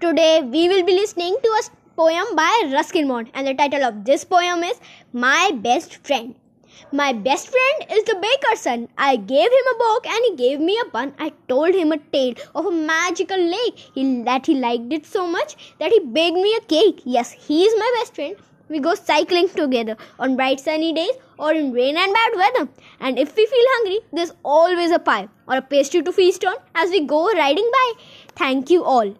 Today we will be listening to a poem by Ruskin Bond and the title of this poem is My Best Friend. My best friend is the baker's son. I gave him a book and he gave me a bun. I told him a tale of a magical lake he, that he liked it so much that he baked me a cake. Yes, he is my best friend. We go cycling together on bright sunny days or in rain and bad weather. And if we feel hungry, there's always a pie or a pastry to feast on as we go riding by. Thank you all.